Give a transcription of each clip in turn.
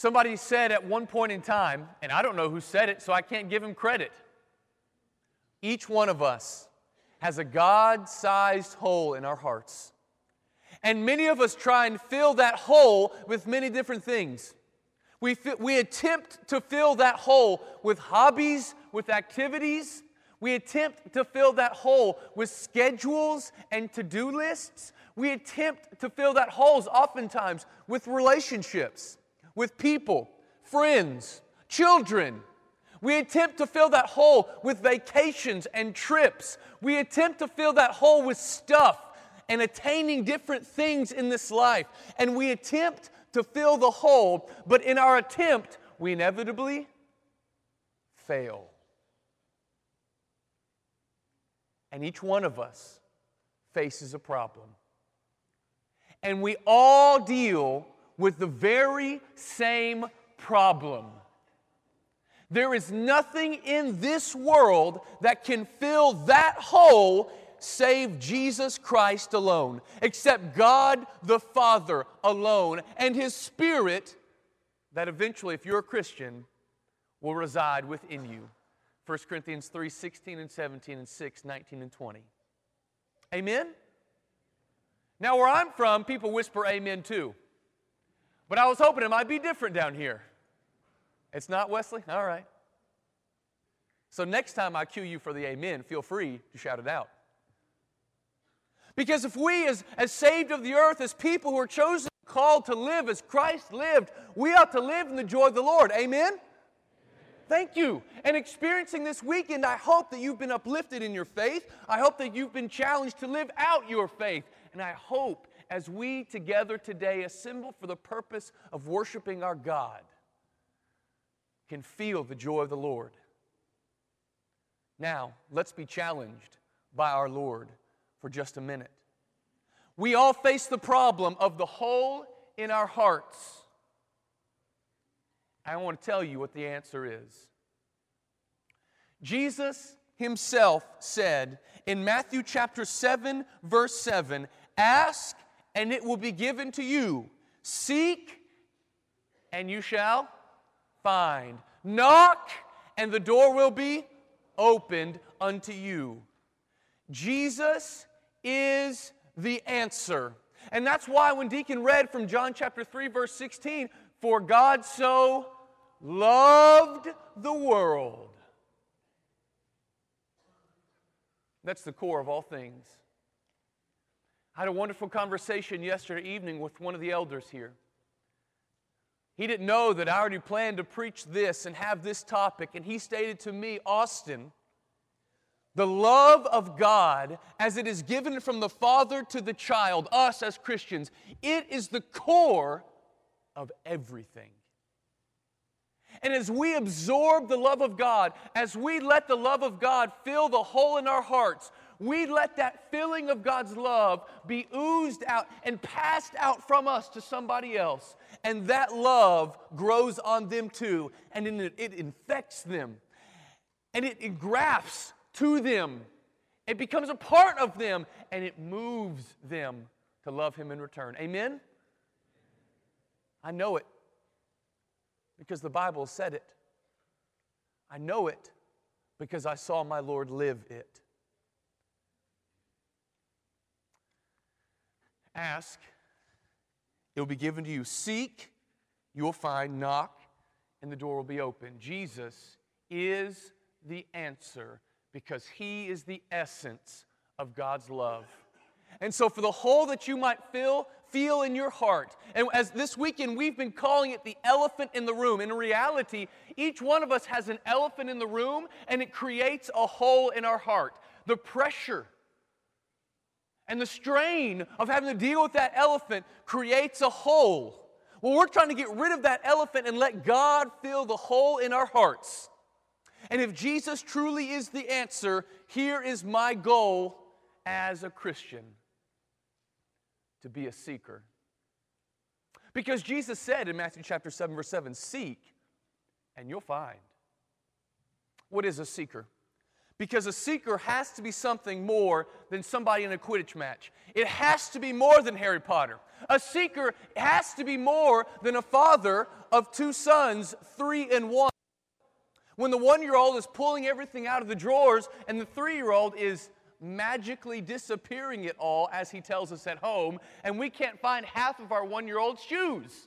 Somebody said at one point in time, and I don't know who said it, so I can't give him credit. Each one of us has a God sized hole in our hearts. And many of us try and fill that hole with many different things. We, we attempt to fill that hole with hobbies, with activities. We attempt to fill that hole with schedules and to do lists. We attempt to fill that holes oftentimes with relationships, with people, friends, children. We attempt to fill that hole with vacations and trips. We attempt to fill that hole with stuff and attaining different things in this life. And we attempt to fill the hole, but in our attempt, we inevitably fail. And each one of us faces a problem. And we all deal with the very same problem. There is nothing in this world that can fill that hole save Jesus Christ alone, except God the Father alone and His Spirit that eventually, if you're a Christian, will reside within you. 1 Corinthians 3 16 and 17 and 6 19 and 20. Amen? Now, where I'm from, people whisper amen too. But I was hoping it might be different down here. It's not, Wesley? All right. So next time I cue you for the amen, feel free to shout it out. Because if we, as, as saved of the earth, as people who are chosen, called to live as Christ lived, we ought to live in the joy of the Lord. Amen? Thank you. And experiencing this weekend, I hope that you've been uplifted in your faith. I hope that you've been challenged to live out your faith. And I hope as we together today assemble for the purpose of worshiping our God, can feel the joy of the Lord. Now, let's be challenged by our Lord for just a minute. We all face the problem of the hole in our hearts. I want to tell you what the answer is. Jesus himself said in Matthew chapter 7, verse 7 Ask, and it will be given to you. Seek, and you shall find. Knock, and the door will be opened unto you. Jesus is the answer. And that's why when Deacon read from John chapter 3, verse 16, for God so loved the world. That's the core of all things. I had a wonderful conversation yesterday evening with one of the elders here. He didn't know that I already planned to preach this and have this topic, and he stated to me, Austin, the love of God, as it is given from the Father to the child, us as Christians, it is the core of everything. And as we absorb the love of God, as we let the love of God fill the hole in our hearts, we let that filling of God's love be oozed out and passed out from us to somebody else. And that love grows on them too, and it, infects them, and it, it grafts to them. It becomes a part of them and it moves them to love Him in return. Amen? I know it because the Bible said it. I know it because I saw my Lord live it. Ask, it will be given to you. Seek, you will find. Knock, and the door will be open. Jesus is the answer because He is the essence of God's love. And so, for the hole that you might fill, feel in your heart. And as this weekend we've been calling it the elephant in the room. In reality, each one of us has an elephant in the room and it creates a hole in our heart. The pressure and the strain of having to deal with that elephant creates a hole. Well, we're trying to get rid of that elephant and let God fill the hole in our hearts. And if Jesus truly is the answer, here is my goal as a Christian to be a seeker. Because Jesus said in Matthew chapter 7, verse 7, Seek and you'll find. What is a seeker? Because a seeker has to be something more than somebody in a Quidditch match. It has to be more than Harry Potter. A seeker has to be more than a father of two sons, three and one. When the one year old is pulling everything out of the drawers and the three year old is magically disappearing it all, as he tells us at home, and we can't find half of our one year old shoes.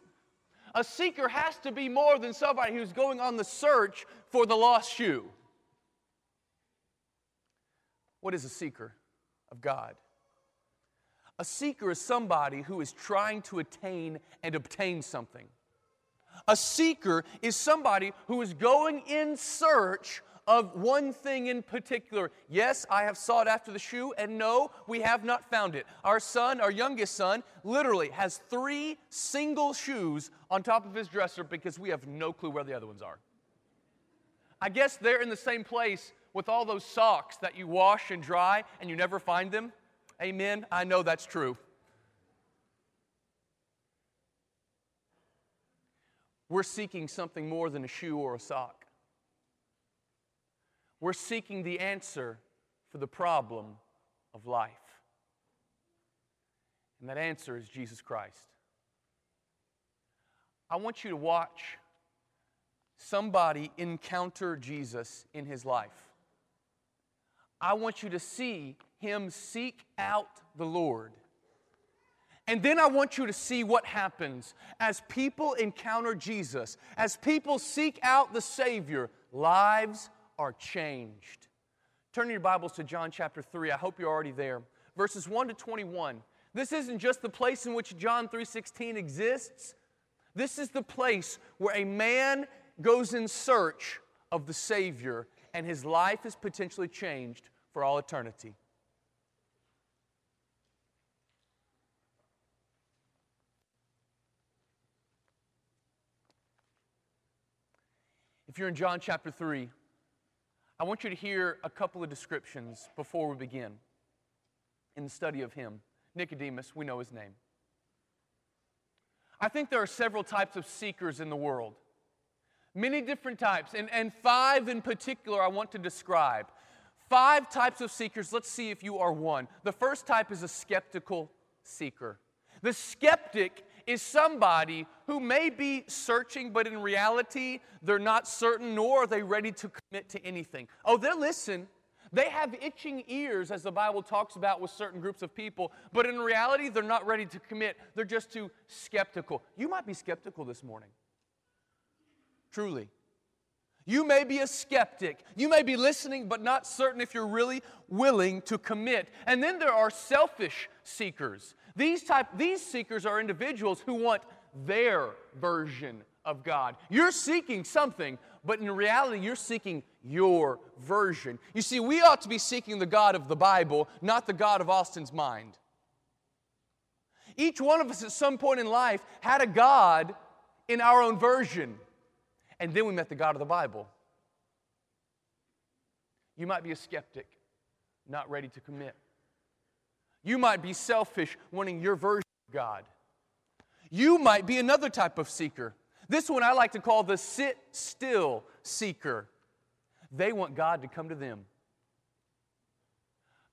A seeker has to be more than somebody who's going on the search for the lost shoe. What is a seeker of God? A seeker is somebody who is trying to attain and obtain something. A seeker is somebody who is going in search of one thing in particular. Yes, I have sought after the shoe, and no, we have not found it. Our son, our youngest son, literally has three single shoes on top of his dresser because we have no clue where the other ones are. I guess they're in the same place with all those socks that you wash and dry and you never find them. Amen. I know that's true. We're seeking something more than a shoe or a sock. We're seeking the answer for the problem of life. And that answer is Jesus Christ. I want you to watch somebody encounter Jesus in his life. I want you to see him seek out the Lord. And then I want you to see what happens as people encounter Jesus, as people seek out the Savior, lives are changed. Turn your Bibles to John chapter 3. I hope you're already there. Verses 1 to 21. This isn't just the place in which John 3:16 exists. This is the place where a man goes in search of the Savior and his life is potentially changed for all eternity. If you're in John chapter 3, I want you to hear a couple of descriptions before we begin in the study of him. Nicodemus, we know his name. I think there are several types of seekers in the world, many different types, and, and five in particular I want to describe. Five types of seekers. Let's see if you are one. The first type is a skeptical seeker. The skeptic is somebody who may be searching, but in reality, they're not certain, nor are they ready to commit to anything. Oh, they'll listen. They have itching ears, as the Bible talks about with certain groups of people, but in reality, they're not ready to commit. They're just too skeptical. You might be skeptical this morning. Truly. You may be a skeptic. You may be listening, but not certain if you're really willing to commit. And then there are selfish seekers. These, type, these seekers are individuals who want their version of God. You're seeking something, but in reality, you're seeking your version. You see, we ought to be seeking the God of the Bible, not the God of Austin's mind. Each one of us at some point in life had a God in our own version, and then we met the God of the Bible. You might be a skeptic, not ready to commit. You might be selfish, wanting your version of God. You might be another type of seeker. This one I like to call the sit still seeker. They want God to come to them.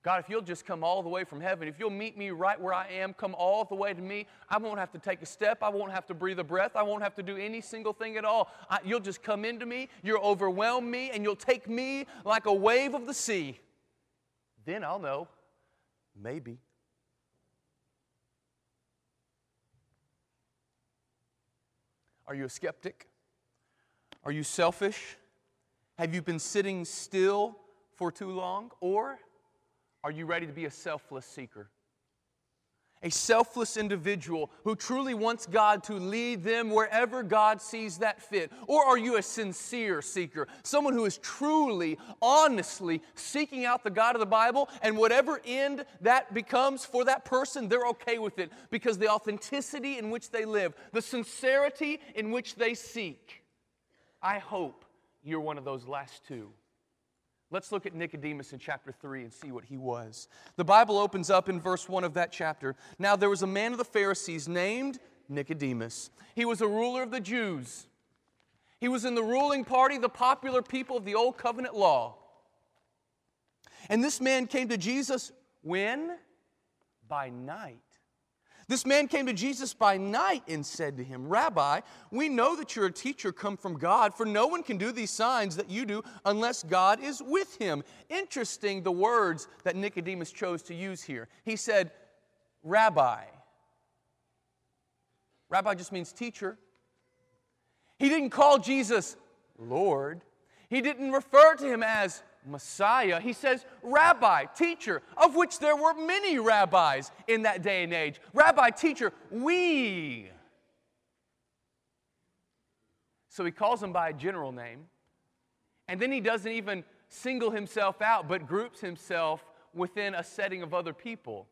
God, if you'll just come all the way from heaven, if you'll meet me right where I am, come all the way to me, I won't have to take a step. I won't have to breathe a breath. I won't have to do any single thing at all. I, you'll just come into me, you'll overwhelm me, and you'll take me like a wave of the sea. Then I'll know Maybe. Are you a skeptic? Are you selfish? Have you been sitting still for too long? Or are you ready to be a selfless seeker? a selfless individual who truly wants God to lead them wherever God sees that fit? Or are you a sincere seeker, someone who is truly, honestly seeking out the God of the Bible, and whatever end that becomes for that person, they're okay with it because the authenticity in which they live, the sincerity in which they seek? I hope you're one of those last two. Let's look at Nicodemus in chapter 3 and see what he was. The Bible opens up in verse 1 of that chapter. Now, there was a man of the Pharisees named Nicodemus. He was a ruler of the Jews. He was in the ruling party, the popular people of the Old Covenant law. And this man came to Jesus when? By night. This man came to Jesus by night and said to him, Rabbi, we know that you're a teacher come from God, for no one can do these signs that you do unless God is with him. Interesting the words that Nicodemus chose to use here. He said, Rabbi. Rabbi just means teacher. He didn't call Jesus Lord. He didn't refer to him as Messiah. He says, Rabbi, teacher, of which there were many rabbis in that day and age. Rabbi, teacher, we. So he calls him by a general name. And then he doesn't even single himself out, but groups himself within a setting of other people.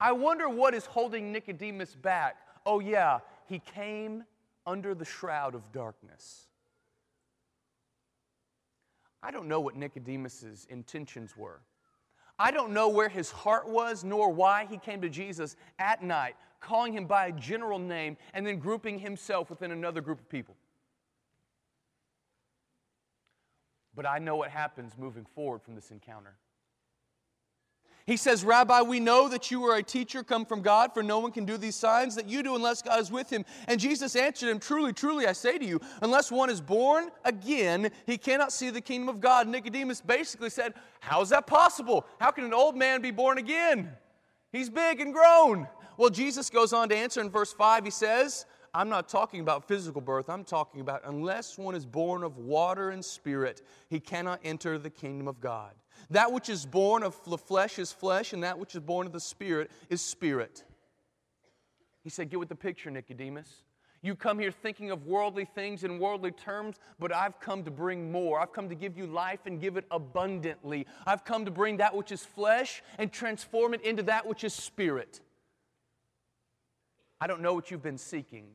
I wonder what is holding Nicodemus back. Oh, yeah, he came under the shroud of darkness. I don't know what Nicodemus's intentions were. I don't know where his heart was, nor why he came to Jesus at night, calling him by a general name and then grouping himself within another group of people. But I know what happens moving forward from this encounter. He says, Rabbi, we know that you are a teacher come from God, for no one can do these signs that you do unless God is with him. And Jesus answered him, Truly, truly, I say to you, unless one is born again, he cannot see the kingdom of God. Nicodemus basically said, How is that possible? How can an old man be born again? He's big and grown. Well, Jesus goes on to answer in verse 5. He says, I'm not talking about physical birth. I'm talking about unless one is born of water and spirit, he cannot enter the kingdom of God. That which is born of the flesh is flesh, and that which is born of the spirit is spirit. He said, Get with the picture, Nicodemus. You come here thinking of worldly things in worldly terms, but I've come to bring more. I've come to give you life and give it abundantly. I've come to bring that which is flesh and transform it into that which is spirit. I don't know what you've been seeking.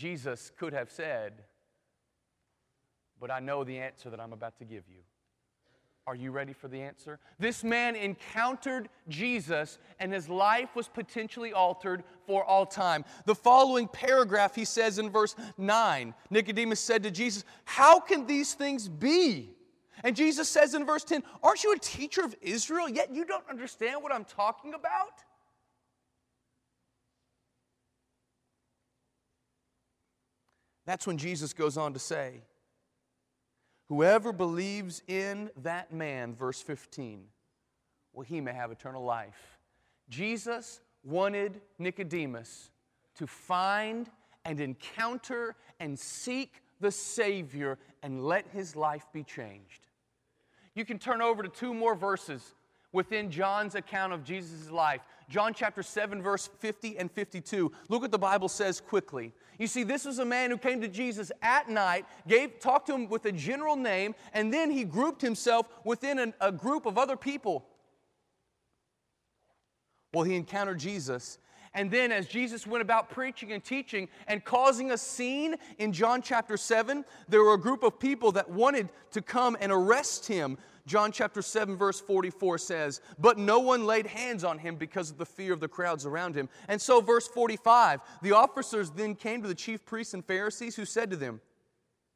Jesus could have said, but I know the answer that I'm about to give you. Are you ready for the answer? This man encountered Jesus and his life was potentially altered for all time. The following paragraph he says in verse 9 Nicodemus said to Jesus, How can these things be? And Jesus says in verse 10, Aren't you a teacher of Israel, yet you don't understand what I'm talking about? That's when Jesus goes on to say, Whoever believes in that man, verse 15, well, he may have eternal life. Jesus wanted Nicodemus to find and encounter and seek the Savior and let his life be changed. You can turn over to two more verses within John's account of Jesus' life. John chapter 7, verse 50 and 52. Look what the Bible says quickly. You see, this was a man who came to Jesus at night, gave, talked to him with a general name, and then he grouped himself within an, a group of other people. Well, he encountered Jesus. And then, as Jesus went about preaching and teaching and causing a scene in John chapter 7, there were a group of people that wanted to come and arrest him John chapter 7, verse 44 says, But no one laid hands on him because of the fear of the crowds around him. And so, verse 45, the officers then came to the chief priests and Pharisees who said to them,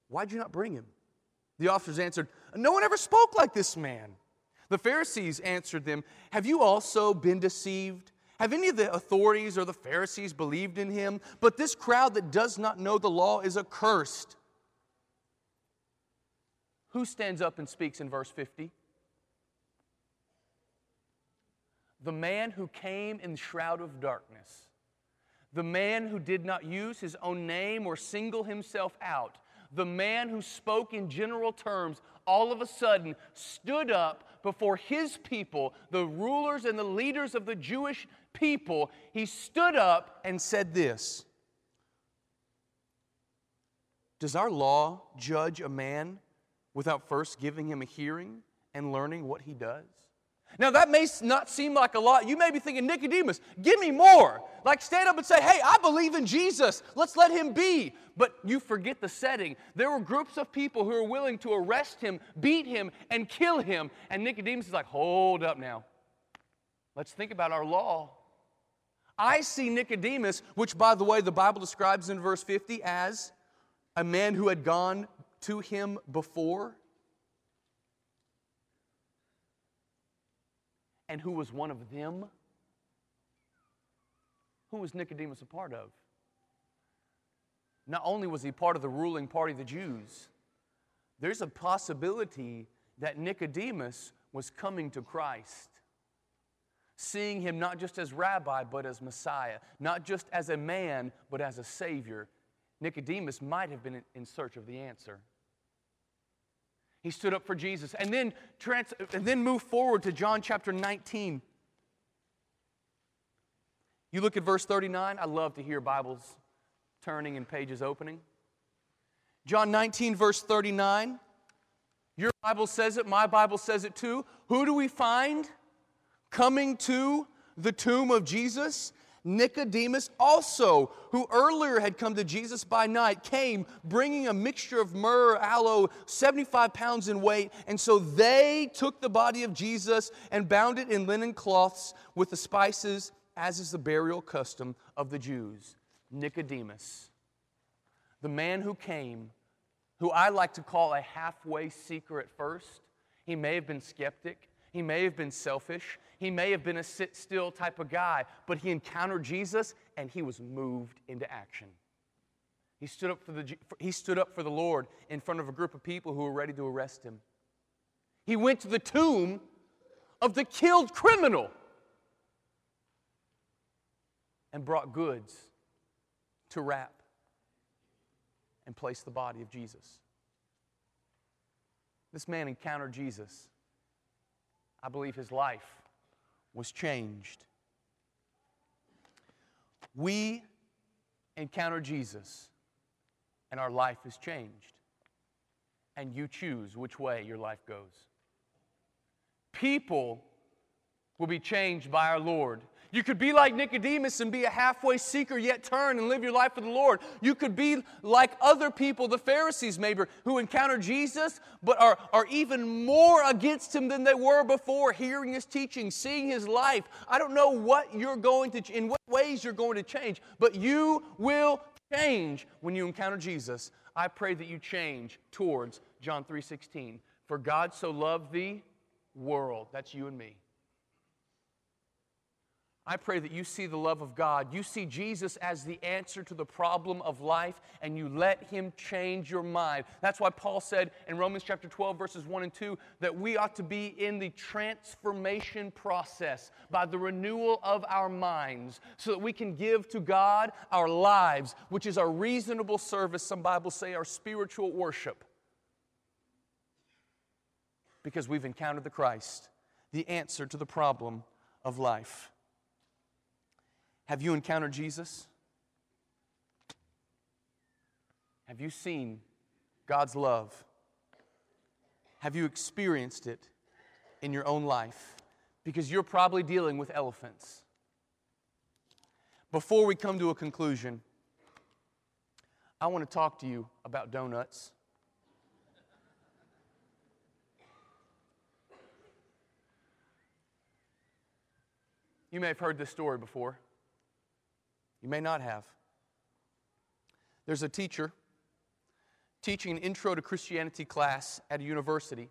Why'd you not bring him? The officers answered, No one ever spoke like this man. The Pharisees answered them, Have you also been deceived? Have any of the authorities or the Pharisees believed in him? But this crowd that does not know the law is accursed. Who stands up and speaks in verse 50? The man who came in the shroud of darkness. The man who did not use his own name or single himself out. The man who spoke in general terms all of a sudden stood up before his people, the rulers and the leaders of the Jewish people. He stood up and said this Does our law judge a man without first giving him a hearing and learning what he does? Now, that may not seem like a lot. You may be thinking, Nicodemus, give me more. Like, stand up and say, hey, I believe in Jesus. Let's let him be. But you forget the setting. There were groups of people who were willing to arrest him, beat him, and kill him. And Nicodemus is like, hold up now. Let's think about our law. I see Nicodemus, which, by the way, the Bible describes in verse 50 as a man who had gone to him before and who was one of them? Who was Nicodemus a part of? Not only was he part of the ruling party of the Jews, there's a possibility that Nicodemus was coming to Christ, seeing him not just as rabbi, but as Messiah, not just as a man, but as a Savior. Nicodemus might have been in search of the answer. He stood up for Jesus. And then, trans- and then move forward to John chapter 19. You look at verse 39. I love to hear Bibles turning and pages opening. John 19, verse 39. Your Bible says it, my Bible says it too. Who do we find coming to the tomb of Jesus? Nicodemus also, who earlier had come to Jesus by night, came bringing a mixture of myrrh, aloe, 75 pounds in weight. And so they took the body of Jesus and bound it in linen cloths with the spices, as is the burial custom of the Jews. Nicodemus, the man who came, who I like to call a halfway seeker at first. He may have been skeptic. He may have been selfish. He may have been a sit still type of guy, but he encountered Jesus and he was moved into action. He stood up for the, he stood up for the Lord in front of a group of people who were ready to arrest him. He went to the tomb of the killed criminal and brought goods to wrap and place the body of Jesus. This man encountered Jesus I believe his life was changed. We encounter Jesus, and our life is changed. And you choose which way your life goes. People will be changed by our Lord you could be like Nicodemus and be a halfway seeker, yet turn and live your life for the Lord. You could be like other people, the Pharisees maybe, who encounter Jesus but are, are even more against him than they were before, hearing his teaching, seeing his life. I don't know what you're going to, in what ways you're going to change, but you will change when you encounter Jesus. I pray that you change towards John 3:16. For God so loved the world, that's you and me I pray that you see the love of God. You see Jesus as the answer to the problem of life, and you let Him change your mind. That's why Paul said in Romans chapter 12, verses 1 and 2, that we ought to be in the transformation process by the renewal of our minds so that we can give to God our lives, which is our reasonable service. Some Bibles say our spiritual worship. Because we've encountered the Christ, the answer to the problem of life. Have you encountered Jesus? Have you seen God's love? Have you experienced it in your own life? Because you're probably dealing with elephants. Before we come to a conclusion, I want to talk to you about donuts. You may have heard this story before. You may not have. There's a teacher teaching an intro to Christianity class at a university.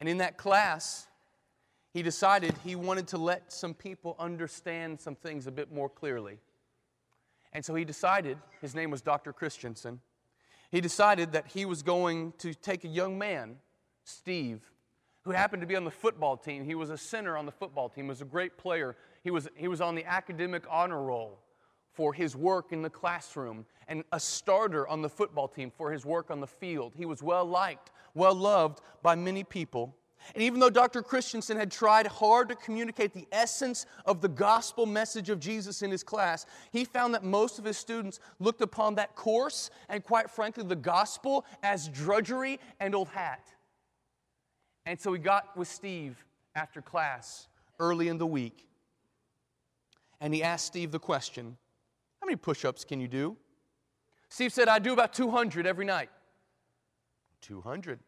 And in that class, he decided he wanted to let some people understand some things a bit more clearly. And so he decided, his name was Dr. Christensen, he decided that he was going to take a young man, Steve, who happened to be on the football team. He was a center on the football team, was a great player. He was, he was on the academic honor roll for his work in the classroom and a starter on the football team for his work on the field. He was well liked, well loved by many people. And even though Dr. Christensen had tried hard to communicate the essence of the gospel message of Jesus in his class, he found that most of his students looked upon that course and, quite frankly, the gospel as drudgery and old hat. And so he got with Steve after class early in the week. And he asked Steve the question how many push ups can you do? Steve said, I do about 200 every night. 200.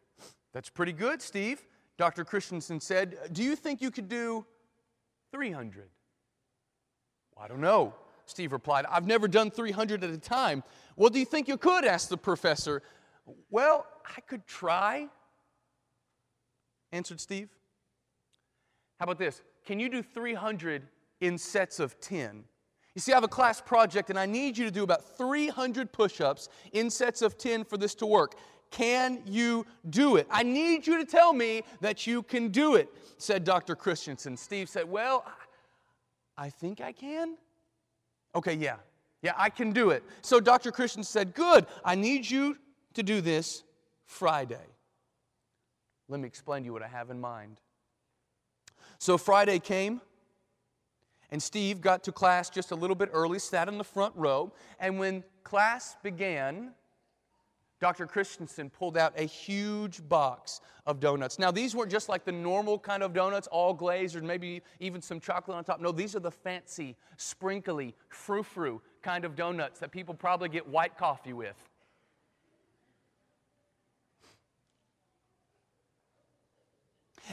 That's pretty good, Steve. Dr. Christensen said, Do you think you could do 300? Well, I don't know. Steve replied, I've never done 300 at a time. Well, do you think you could? asked the professor. Well, I could try, answered Steve. How about this? Can you do 300 in sets of 10? You see, I have a class project and I need you to do about 300 push ups in sets of 10 for this to work. Can you do it? I need you to tell me that you can do it, said Dr. Christensen. Steve said, Well, I think I can. Okay, yeah. Yeah, I can do it. So Dr. Christensen said, Good. I need you to do this Friday. Let me explain to you what I have in mind. So Friday came, and Steve got to class just a little bit early, sat in the front row, and when class began, Dr. Christensen pulled out a huge box of donuts. Now, these weren't just like the normal kind of donuts, all glazed or maybe even some chocolate on top. No, these are the fancy, sprinkly, frou frou kind of donuts that people probably get white coffee with.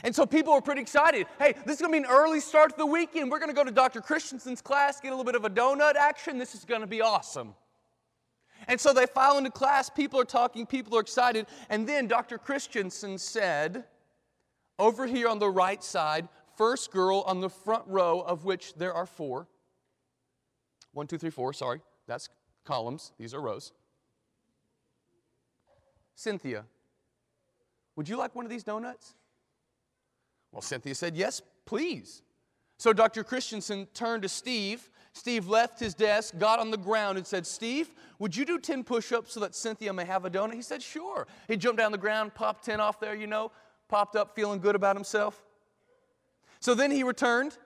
And so people were pretty excited. Hey, this is going to be an early start to the weekend. We're going to go to Dr. Christensen's class, get a little bit of a donut action. This is going to be awesome. And so they file into class, people are talking, people are excited. And then Dr. Christensen said, over here on the right side, first girl on the front row, of which there are four. One, two, three, four, sorry, that's columns, these are rows. Cynthia, would you like one of these donuts? Well, Cynthia said, Yes, please. So Dr. Christensen turned to Steve. Steve left his desk, got on the ground, and said, Steve, would you do 10 push ups so that Cynthia may have a donut? He said, Sure. He jumped down the ground, popped 10 off there, you know, popped up feeling good about himself. So then he returned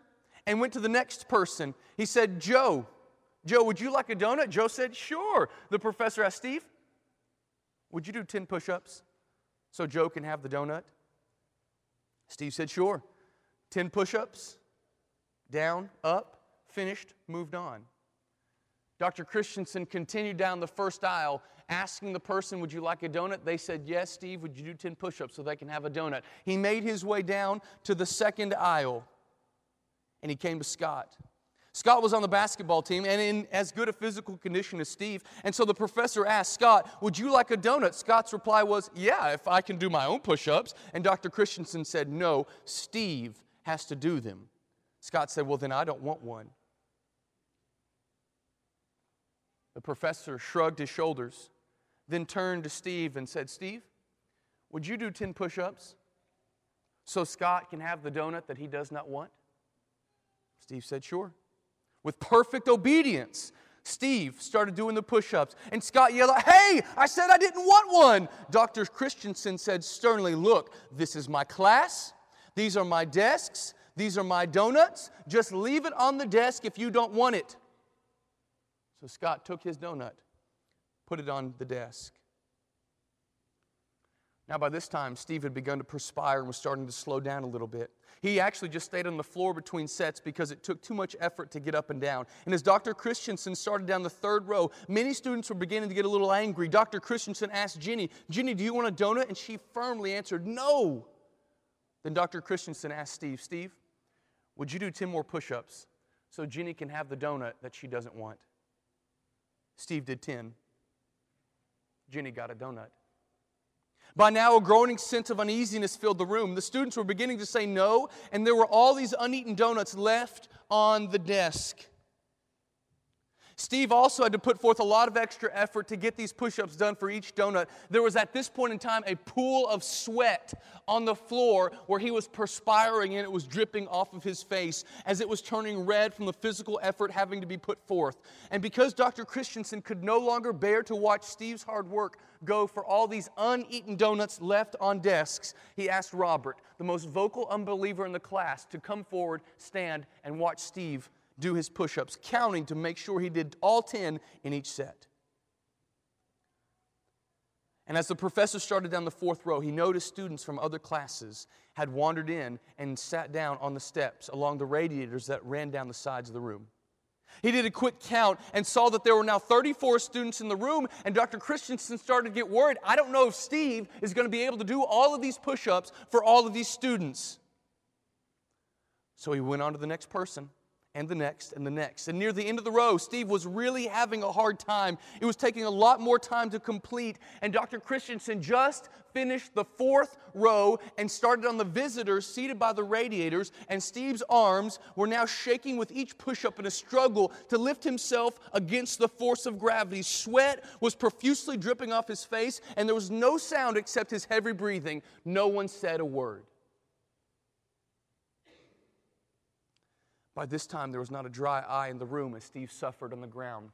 and went to the next person. He said, Joe, Joe, would you like a donut? Joe said, Sure. The professor asked Steve, Would you do 10 push ups so Joe can have the donut? Steve said, Sure. 10 push ups, down, up, finished, moved on. Dr. Christensen continued down the first aisle, asking the person, Would you like a donut? They said, Yes, Steve, would you do 10 push ups so they can have a donut? He made his way down to the second aisle and he came to Scott. Scott was on the basketball team and in as good a physical condition as Steve. And so the professor asked Scott, Would you like a donut? Scott's reply was, Yeah, if I can do my own push ups. And Dr. Christensen said, No, Steve has to do them. Scott said, Well, then I don't want one. The professor shrugged his shoulders, then turned to Steve and said, Steve, would you do 10 push ups so Scott can have the donut that he does not want? Steve said, Sure. With perfect obedience, Steve started doing the push ups, and Scott yelled out, Hey, I said I didn't want one. Dr. Christensen said sternly, Look, this is my class, these are my desks, these are my donuts. Just leave it on the desk if you don't want it. So Scott took his donut, put it on the desk. Now, by this time, Steve had begun to perspire and was starting to slow down a little bit. He actually just stayed on the floor between sets because it took too much effort to get up and down. And as Dr. Christensen started down the third row, many students were beginning to get a little angry. Dr. Christensen asked Jenny, Jenny, do you want a donut? And she firmly answered, No. Then Dr. Christensen asked Steve, Steve, would you do 10 more push ups so Jenny can have the donut that she doesn't want? Steve did 10. Jenny got a donut. By now, a growing sense of uneasiness filled the room. The students were beginning to say no, and there were all these uneaten donuts left on the desk. Steve also had to put forth a lot of extra effort to get these push ups done for each donut. There was at this point in time a pool of sweat on the floor where he was perspiring and it was dripping off of his face as it was turning red from the physical effort having to be put forth. And because Dr. Christensen could no longer bear to watch Steve's hard work go for all these uneaten donuts left on desks, he asked Robert, the most vocal unbeliever in the class, to come forward, stand, and watch Steve do his push ups, counting to make sure he did all 10 in each set. And as the professor started down the fourth row, he noticed students from other classes had wandered in and sat down on the steps along the radiators that ran down the sides of the room. He did a quick count and saw that there were now 34 students in the room, and Dr. Christensen started to get worried. I don't know if Steve is going to be able to do all of these push ups for all of these students. So he went on to the next person and the next and the next. And near the end of the row, Steve was really having a hard time. It was taking a lot more time to complete. And Dr. Christensen just finished the fourth row and started on the visitors seated by the radiators. And Steve's arms were now shaking with each push up in a struggle to lift himself against the force of gravity. Sweat was profusely dripping off his face, and there was no sound except his heavy breathing. No one said a word. By this time, there was not a dry eye in the room as Steve suffered on the ground,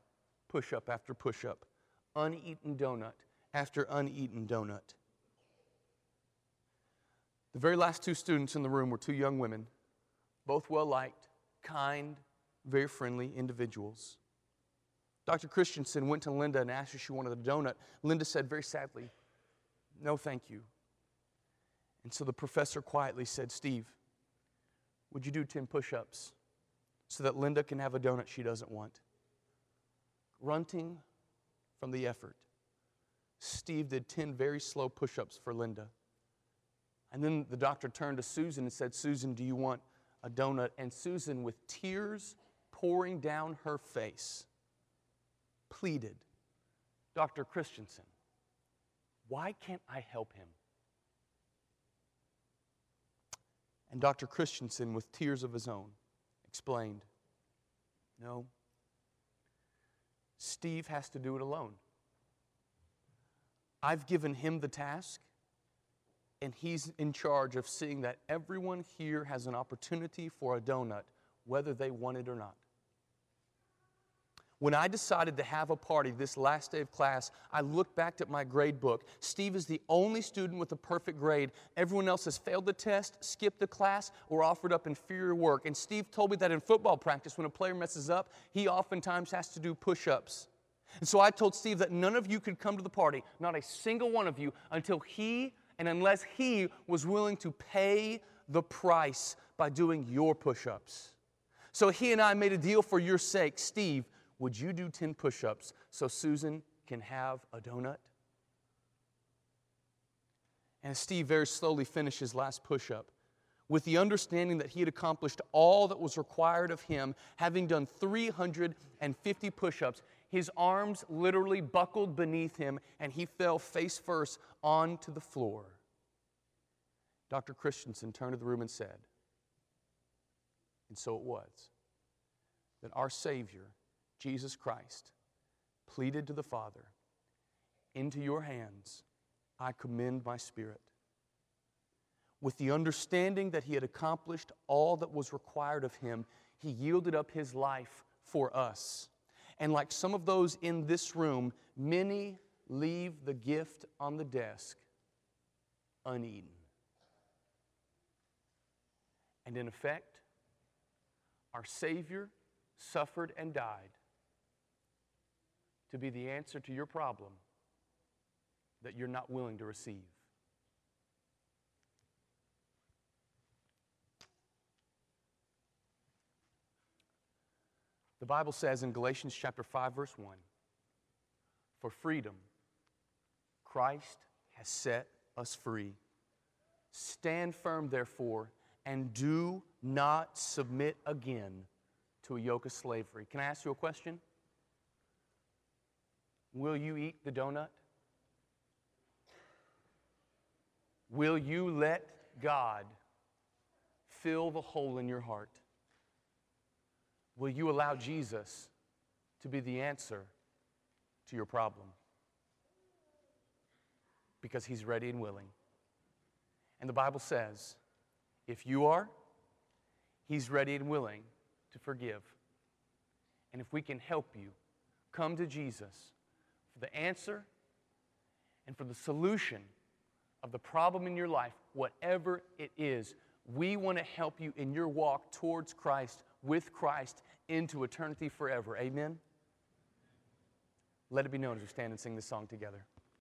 push up after push up, uneaten donut after uneaten donut. The very last two students in the room were two young women, both well liked, kind, very friendly individuals. Dr. Christensen went to Linda and asked if she wanted a donut. Linda said very sadly, No, thank you. And so the professor quietly said, Steve, would you do 10 push ups? So that Linda can have a donut she doesn't want. Grunting from the effort, Steve did 10 very slow push ups for Linda. And then the doctor turned to Susan and said, Susan, do you want a donut? And Susan, with tears pouring down her face, pleaded, Dr. Christensen, why can't I help him? And Dr. Christensen, with tears of his own, explained. No. Steve has to do it alone. I've given him the task, and he's in charge of seeing that everyone here has an opportunity for a donut, whether they want it or not. When I decided to have a party this last day of class, I looked back at my grade book. Steve is the only student with a perfect grade. Everyone else has failed the test, skipped the class, or offered up inferior work. And Steve told me that in football practice, when a player messes up, he oftentimes has to do push ups. And so I told Steve that none of you could come to the party, not a single one of you, until he and unless he was willing to pay the price by doing your push ups. So he and I made a deal for your sake. Steve, would you do 10 push ups so Susan can have a donut? And Steve very slowly finished his last push up with the understanding that he had accomplished all that was required of him, having done 350 push ups. His arms literally buckled beneath him, and he fell face first onto the floor. Dr. Christensen turned to the room and said, And so it was that our Savior Jesus Christ, pleaded to the Father, Into your hands I commend my spirit. With the understanding that he had accomplished all that was required of him, he yielded up his life for us. And like some of those in this room, many leave the gift on the desk uneaten. And in effect, our Savior suffered and died to be the answer to your problem that you're not willing to receive. The Bible says in Galatians chapter 5 verse 1, for freedom Christ has set us free. Stand firm therefore and do not submit again to a yoke of slavery. Can I ask you a question? Will you eat the donut? Will you let God fill the hole in your heart? Will you allow Jesus to be the answer to your problem? Because he's ready and willing. And the Bible says, if you are, he's ready and willing to forgive. And if we can help you, come to Jesus for the answer and for the solution of the problem in your life, whatever it is. We want to help you in your walk towards Christ, with Christ, into eternity forever. Amen? Let it be known as we stand and sing this song together.